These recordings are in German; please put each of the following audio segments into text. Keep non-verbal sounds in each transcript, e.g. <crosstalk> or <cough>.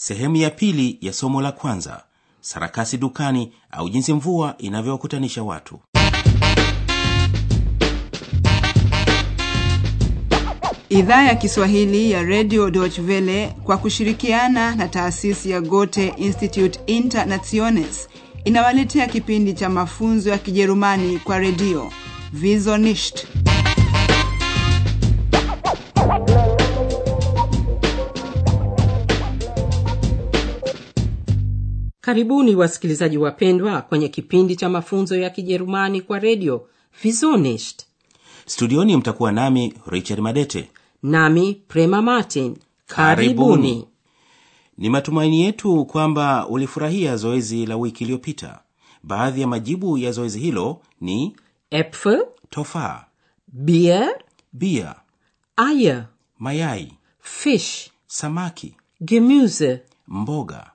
sehemu ya pili ya somo la kwanza sarakasi dukani au jinsi mvua inavyowakutanisha watu. Idhaa ya kiswahili ya radio Deutsche kwa kushirikiana na taasisi ya gote institute internationes inawaletea kipindi cha mafunzo ya kijerumani kwa redio. Vizo Karibuni wasikilizaji wapendwa kwenye kipindi cha mafunzo ya Kijerumani kwa redio Vizonisht. studioni mtakuwa nami richard madete Nami Prema Martin. Karibuni. Karibuni. ni matumaini yetu kwamba ulifurahia zoezi la wiki iliyopita baadhi ya majibu ya zoezi hilo ni Äpfel, tofaa Bier, bia aya mayai fish samaki gemuse mboga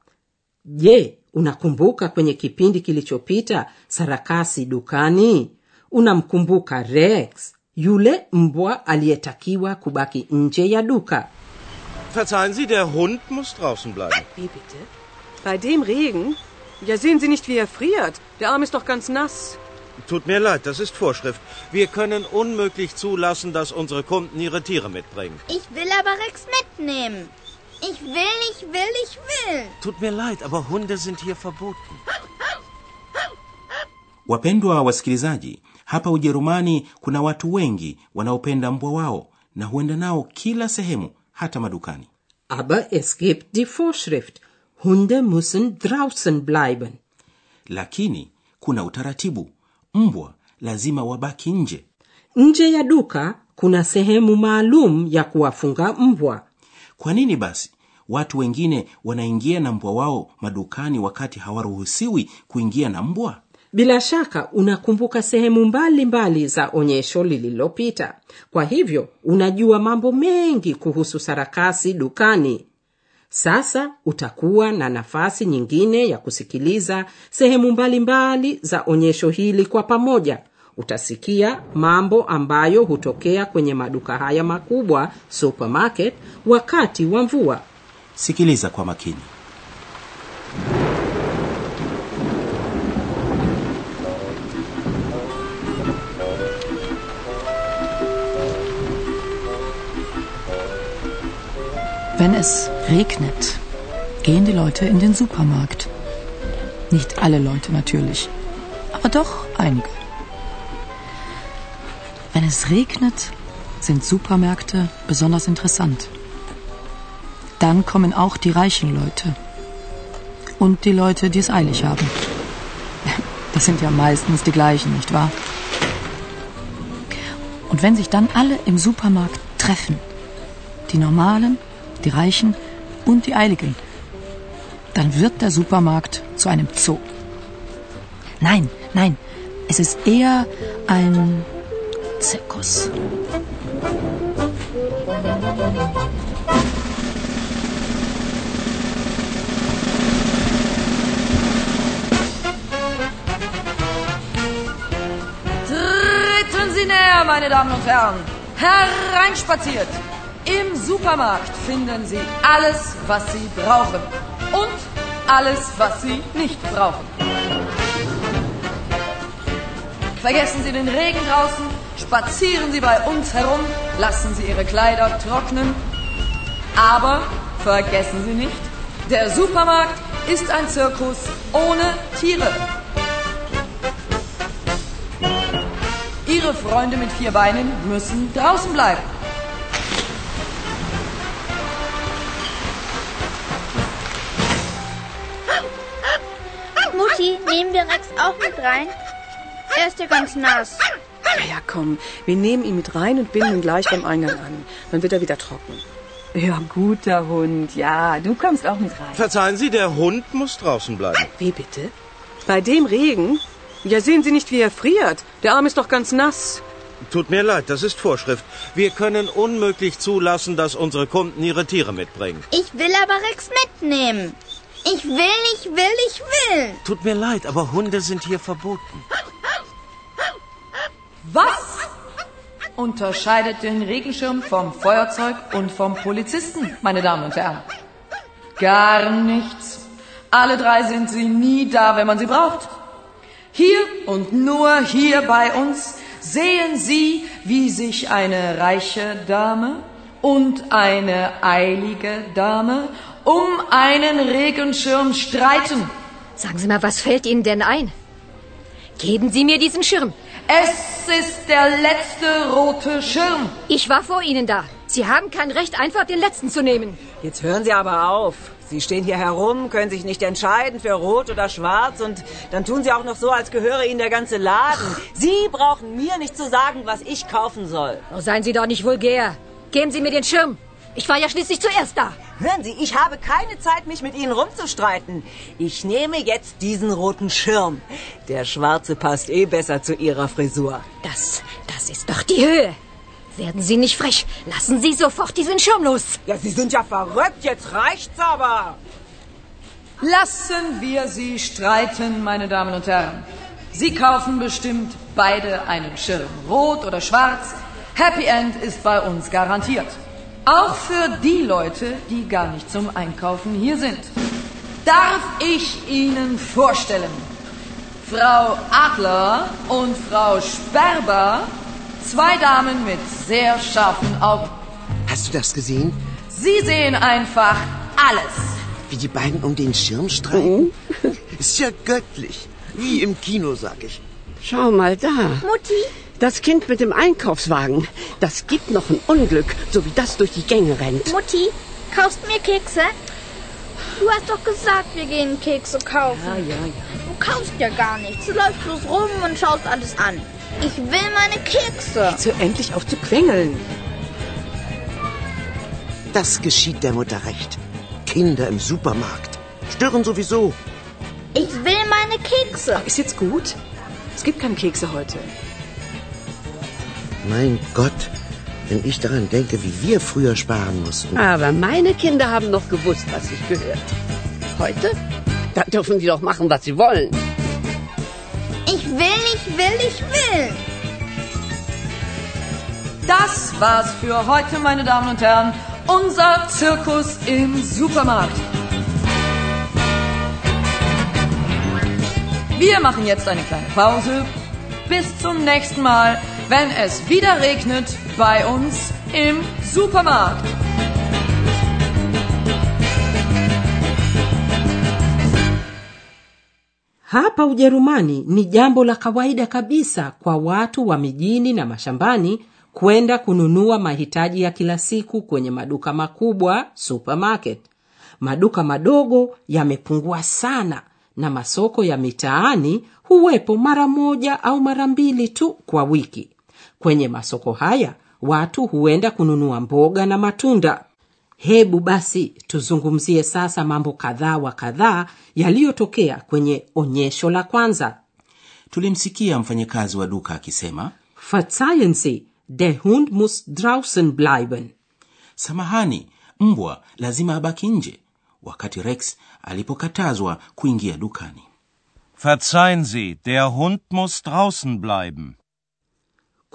Je, unakumbuka kwenye kipindi kilichopita sarakasi dukani? Unamkumbuka Rex, yule mbwa aliyetakiwa kubaki nje ya duka? Verzeihen Sie, der Hund muss draußen bleiben. Wie bitte? Bei dem Regen? Ja, sehen Sie nicht, wie er friert. Der Arm ist doch ganz nass. Tut mir leid, das ist Vorschrift. Wir können unmöglich zulassen, dass unsere Kunden ihre Tiere mitbringen. Ich will aber Rex mitnehmen. Ich will, ich will, ich will. Tut mir leid, aber Hunde sind hier verboten. wapendwa wasikilizaji hapa ujerumani kuna watu wengi wanaopenda mbwa wao na huenda nao kila sehemu hata madukani Aber es gibt die Vorschrift, Hunde müssen draußen bleiben. lakini kuna utaratibu mbwa lazima wabaki nje Nje ya duka kuna sehemu maalum ya kuwafunga mbwa. Kwa nini basi watu wengine wanaingia na mbwa wao madukani wakati hawaruhusiwi kuingia na mbwa Bila shaka unakumbuka sehemu mbalimbali mbali za onyesho lililopita. Kwa hivyo unajua mambo mengi kuhusu sarakasi dukani. Sasa utakuwa na nafasi nyingine ya kusikiliza sehemu mbalimbali mbali za onyesho hili kwa pamoja. Utasikia mambo ambayo hutokea kwenye maduka haya makubwa supermarket wakati wa mvua. sikiliza kwa makini Wenn es regnet, gehen die Leute in den Supermarkt. Nicht alle Leute natürlich, aber doch einige. Wenn es regnet, sind Supermärkte besonders interessant. Dann kommen auch die reichen Leute und die Leute, die es eilig haben. <laughs> Das sind ja meistens die gleichen, nicht wahr? Und wenn sich dann alle im Supermarkt treffen, die Normalen, die Reichen und die Eiligen, dann wird der Supermarkt zu einem Zoo. Nein, nein, es ist eher ein Zirkus. Treten Sie näher, meine Damen und Herren. Hereinspaziert. Im Supermarkt finden Sie alles, was Sie brauchen. Und alles, was Sie nicht brauchen. Vergessen Sie den Regen draußen. Spazieren Sie bei uns herum. Lassen Sie Ihre Kleider trocknen. Aber vergessen Sie nicht, der Supermarkt ist ein Zirkus ohne Tiere. Ihre Freunde mit vier Beinen müssen draußen bleiben. Mutti, nehmen wir Rex auch mit rein? Er ist ja ganz nass. Ja, ja, komm. Wir nehmen ihn mit rein und binden ihn gleich beim Eingang an. Dann wird er wieder trocken. Ja, guter Hund. Ja, du kommst auch mit rein. Verzeihen Sie, der Hund muss draußen bleiben. Wie bitte? Bei dem Regen? Ja, sehen Sie nicht, wie er friert. Der Arm ist doch ganz nass. Tut mir leid, das ist Vorschrift. Wir können unmöglich zulassen, dass unsere Kunden ihre Tiere mitbringen. Ich will aber Rex mitnehmen. Ich will, ich will, ich will. Tut mir leid, aber Hunde sind hier verboten. Was unterscheidet den Regenschirm vom Feuerzeug und vom Polizisten, meine Damen und Herren? gar nichts. Alle drei sind sie nie da, wenn man sie braucht. Hier und nur hier bei uns sehen Sie, wie sich eine reiche Dame und eine eilige Dame um einen Regenschirm streiten. Sagen Sie mal, was fällt Ihnen denn ein? Geben Sie mir diesen Schirm. Es ist der letzte rote Schirm. Ich war vor Ihnen da. Sie haben kein Recht, einfach den letzten zu nehmen. Jetzt hören Sie aber auf. Sie stehen hier herum, können sich nicht entscheiden für rot oder schwarz und dann tun Sie auch noch so, als gehöre Ihnen der ganze Laden. Sie brauchen mir nicht zu sagen, was ich kaufen soll. Oh, seien Sie doch nicht vulgär. Geben Sie mir den Schirm. Ich war ja schließlich zuerst da. Hören Sie, ich habe keine Zeit, mich mit Ihnen rumzustreiten. Ich nehme jetzt diesen roten Schirm. Der schwarze passt eh besser zu Ihrer Frisur. Das, das ist doch die Höhe. Werden Sie nicht frech. Lassen Sie sofort diesen Schirm los. Ja, Sie sind ja verrückt. Jetzt reicht's aber. Lassen wir sie streiten, meine Damen und Herren. Sie kaufen bestimmt beide einen Schirm, rot oder schwarz. Happy End ist bei uns garantiert. Auch für die Leute, die gar nicht zum Einkaufen hier sind. Darf ich Ihnen vorstellen, Frau Adler und Frau Sperber, zwei Damen mit sehr scharfen Augen. Hast du das gesehen? Sie sehen einfach alles. Wie die beiden um den Schirm streiten? Ist ja göttlich. Wie im Kino, sag ich. Schau mal da. Mutti, Das Kind mit dem Einkaufswagen. Das gibt noch ein Unglück, so wie das durch die Gänge rennt. Mutti, kaufst mir Kekse? Du hast doch gesagt, wir gehen Kekse kaufen. Ja, ja, ja. Du kaufst ja gar nichts. Du läufst bloß rum und schaust alles an. Ich will meine Kekse. Jetzt hör endlich auf zu quengeln. Das geschieht der Mutter recht. Kinder im Supermarkt. Stören sowieso. Ich will meine Kekse. Ist jetzt gut? Es gibt keine Kekse heute. Mein Gott, wenn ich daran denke, wie wir früher sparen mussten. Aber meine Kinder haben noch gewusst, was sich gehört. Heute? Da dürfen die doch machen, was sie wollen. Ich will, ich will, ich will. Das war's für heute, meine Damen und Herren. Unser Zirkus im Supermarkt. Wir machen jetzt eine kleine Pause. Bis zum nächsten Mal, wenn es wieder regnet bei uns im Supermarkt. Hapa Ujerumani ni jambo la kawaida kabisa kwa watu wa mijini na mashambani kwenda kununua mahitaji ya kila siku kwenye maduka makubwa supermarket. Maduka madogo yamepungua sana na masoko ya mitaani huwepo mara moja au mara mbili tu kwa wiki. Kwenye masoko haya watu huenda kununua mboga na matunda. Hebu basi tuzungumzie sasa mambo kadhaa wa kadhaa yaliyotokea kwenye onyesho la kwanza. tulimsikia mfanyakazi wa duka akisema Verzeihen Sie, der Hund muss draußen bleiben. samahani mbwa lazima abaki nje wakati rex alipokatazwa kuingia dukani Verzeihen Sie, der Hund muss draußen bleiben.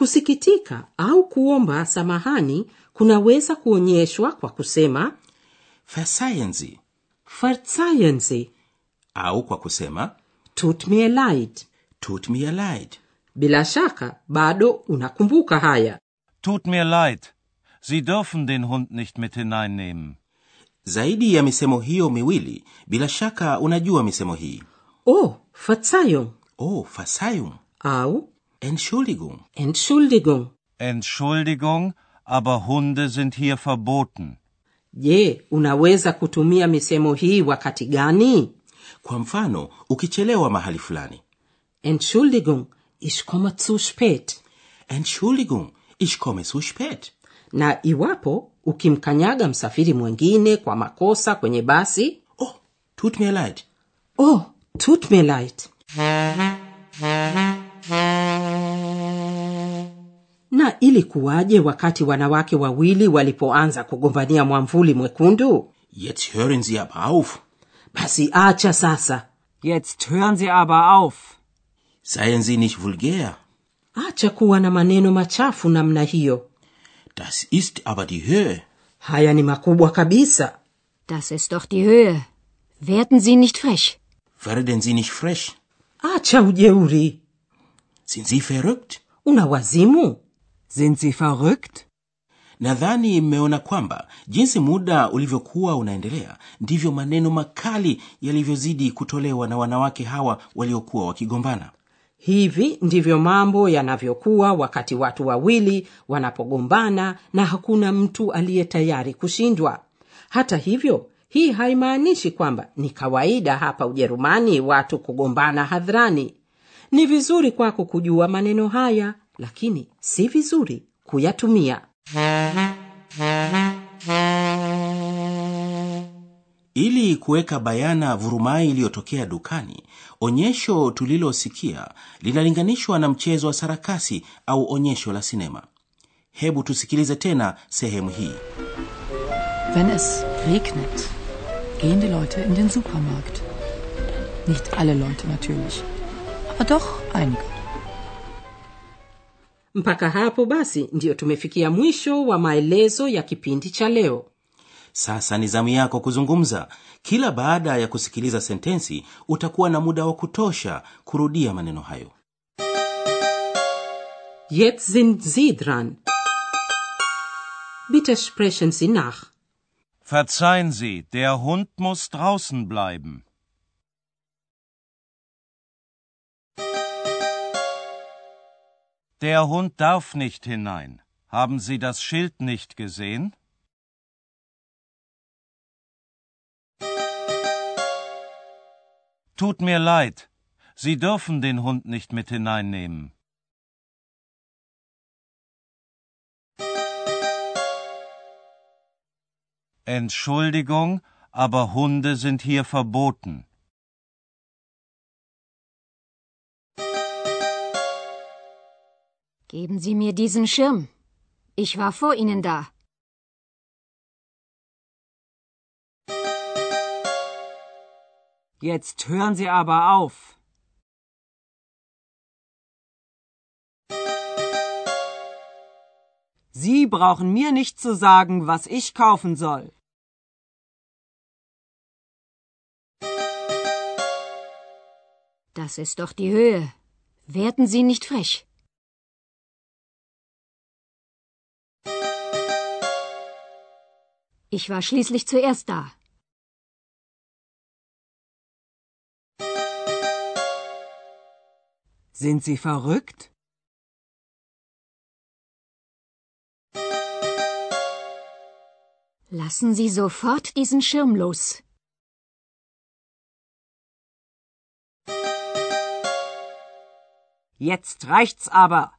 Kusikitika au kuomba samahani kunaweza kuonyeshwa kwa kusema verzeihen Sie au kwa kusema tut mir leid. tut mir leid Bila shaka bado unakumbuka haya. Tut mir leid. Sie dürfen den Hund nicht mit hineinnehmen. zaidi ya misemo hiyo miwili bila shaka unajua misemo hii Oh, Verzeihung oh verzeihung au entschuldigung Entschuldigung. Entschuldigung, aber Hunde sind hier verboten. Je, unaweza kutumia misemo hii wakati gani? kwa mfano ukichelewa mahali fulani Entschuldigung, ich komme zu spät. entschuldigung ich komme zu spät Na iwapo ukimkanyaga msafiri mwingine kwa makosa kwenye basi, oh tut mir leid oh, tut mir leid. Na ilikuwaje wakati wanawake wawili walipoanza kugombania mwamvuli mwekundu? jetzt hören sie aber auf Basi acha sasa, Jetzt hören Sie aber auf. seien sie nicht vulgär acha kuwa na maneno machafu namna hiyo. das ist aber die höhe Haya ni makubwa kabisa. Das ist doch die Höhe. Werden Sie nicht frech. Werden Sie nicht frech? acha ujeuri Sind Sie verrückt? una wazimu Sind Sie verrückt? Nadhani mmeona kwamba jinsi muda ulivyokuwa unaendelea ndivyo maneno makali yalivyozidi kutolewa na wanawake hawa waliokuwa wakigombana. hivi ndivyo mambo yanavyokuwa wakati watu wawili wanapogombana na hakuna mtu aliye tayari kushindwa hata hivyo hii haimaanishi kwamba ni kawaida hapa ujerumani watu kugombana hadharani ni vizuri kwako kujua maneno haya lakini si vizuri kuyatumia Ili kuweka bayana vurumai iliyotokea dukani, onyesho tulilosikia linalinganishwa na mchezo wa sarakasi au onyesho la sinema. Hebu tusikilize tena sehemu hii. Wenn es regnet, gehen die Leute in den Supermarkt. Nicht alle Leute natürlich, aber doch einige. Mpaka hapo basi ndiyo tumefikia mwisho wa maelezo ya kipindi cha leo Sasa ni zamu yako kuzungumza. Kila baada ya kusikiliza sentensi, utakuwa na muda wa kutosha kurudia maneno hayo. jetzt sind sie dran bitte sprechen sie nach Verzeihen Sie, der Hund muss draußen bleiben. Der Hund darf nicht hinein. Haben Sie das Schild nicht gesehen? Tut mir leid. Sie dürfen den Hund nicht mit hineinnehmen. Entschuldigung, aber Hunde sind hier verboten. Geben Sie mir diesen Schirm. Ich war vor Ihnen da. Jetzt hören Sie aber auf. Sie brauchen mir nicht zu sagen, was ich kaufen soll. Das ist doch die Höhe. Werden Sie nicht frech. Ich war schließlich zuerst da. Sind Sie verrückt? Lassen Sie sofort diesen Schirm los. Jetzt reicht's aber.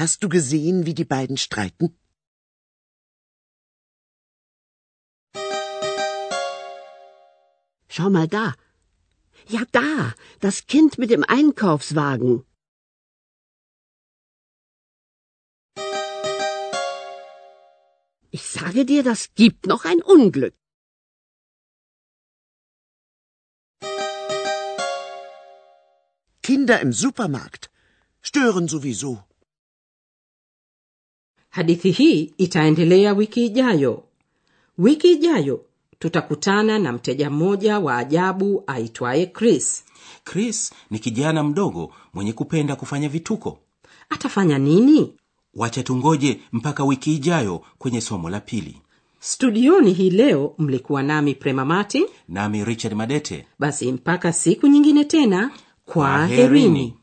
Hast du gesehen, wie die beiden streiten? Schau mal da. Ja, da. Das Kind mit dem Einkaufswagen. Ich sage dir, das gibt noch ein Unglück. Kinder im Supermarkt stören sowieso. Hadithi hii itaendelea wiki ijayo wiki ijayo tutakutana na mteja mmoja wa ajabu aitwaye chris Chris ni kijana mdogo mwenye kupenda kufanya vituko. atafanya nini Wacha tungoje mpaka wiki ijayo kwenye somo la pili. studioni hii leo mlikuwa nami prema mati Nami Richard Madete. basi mpaka siku nyingine tena kwa herini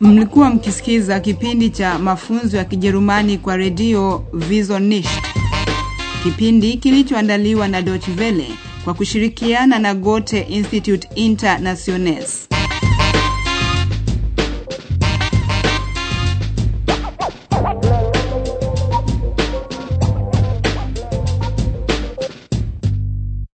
mlikuwa mkisikiza kipindi cha mafunzo ya kijerumani kwa redio vizonisht kipindi kilichoandaliwa na Deutsche Welle kwa kushirikiana na gote institute internationes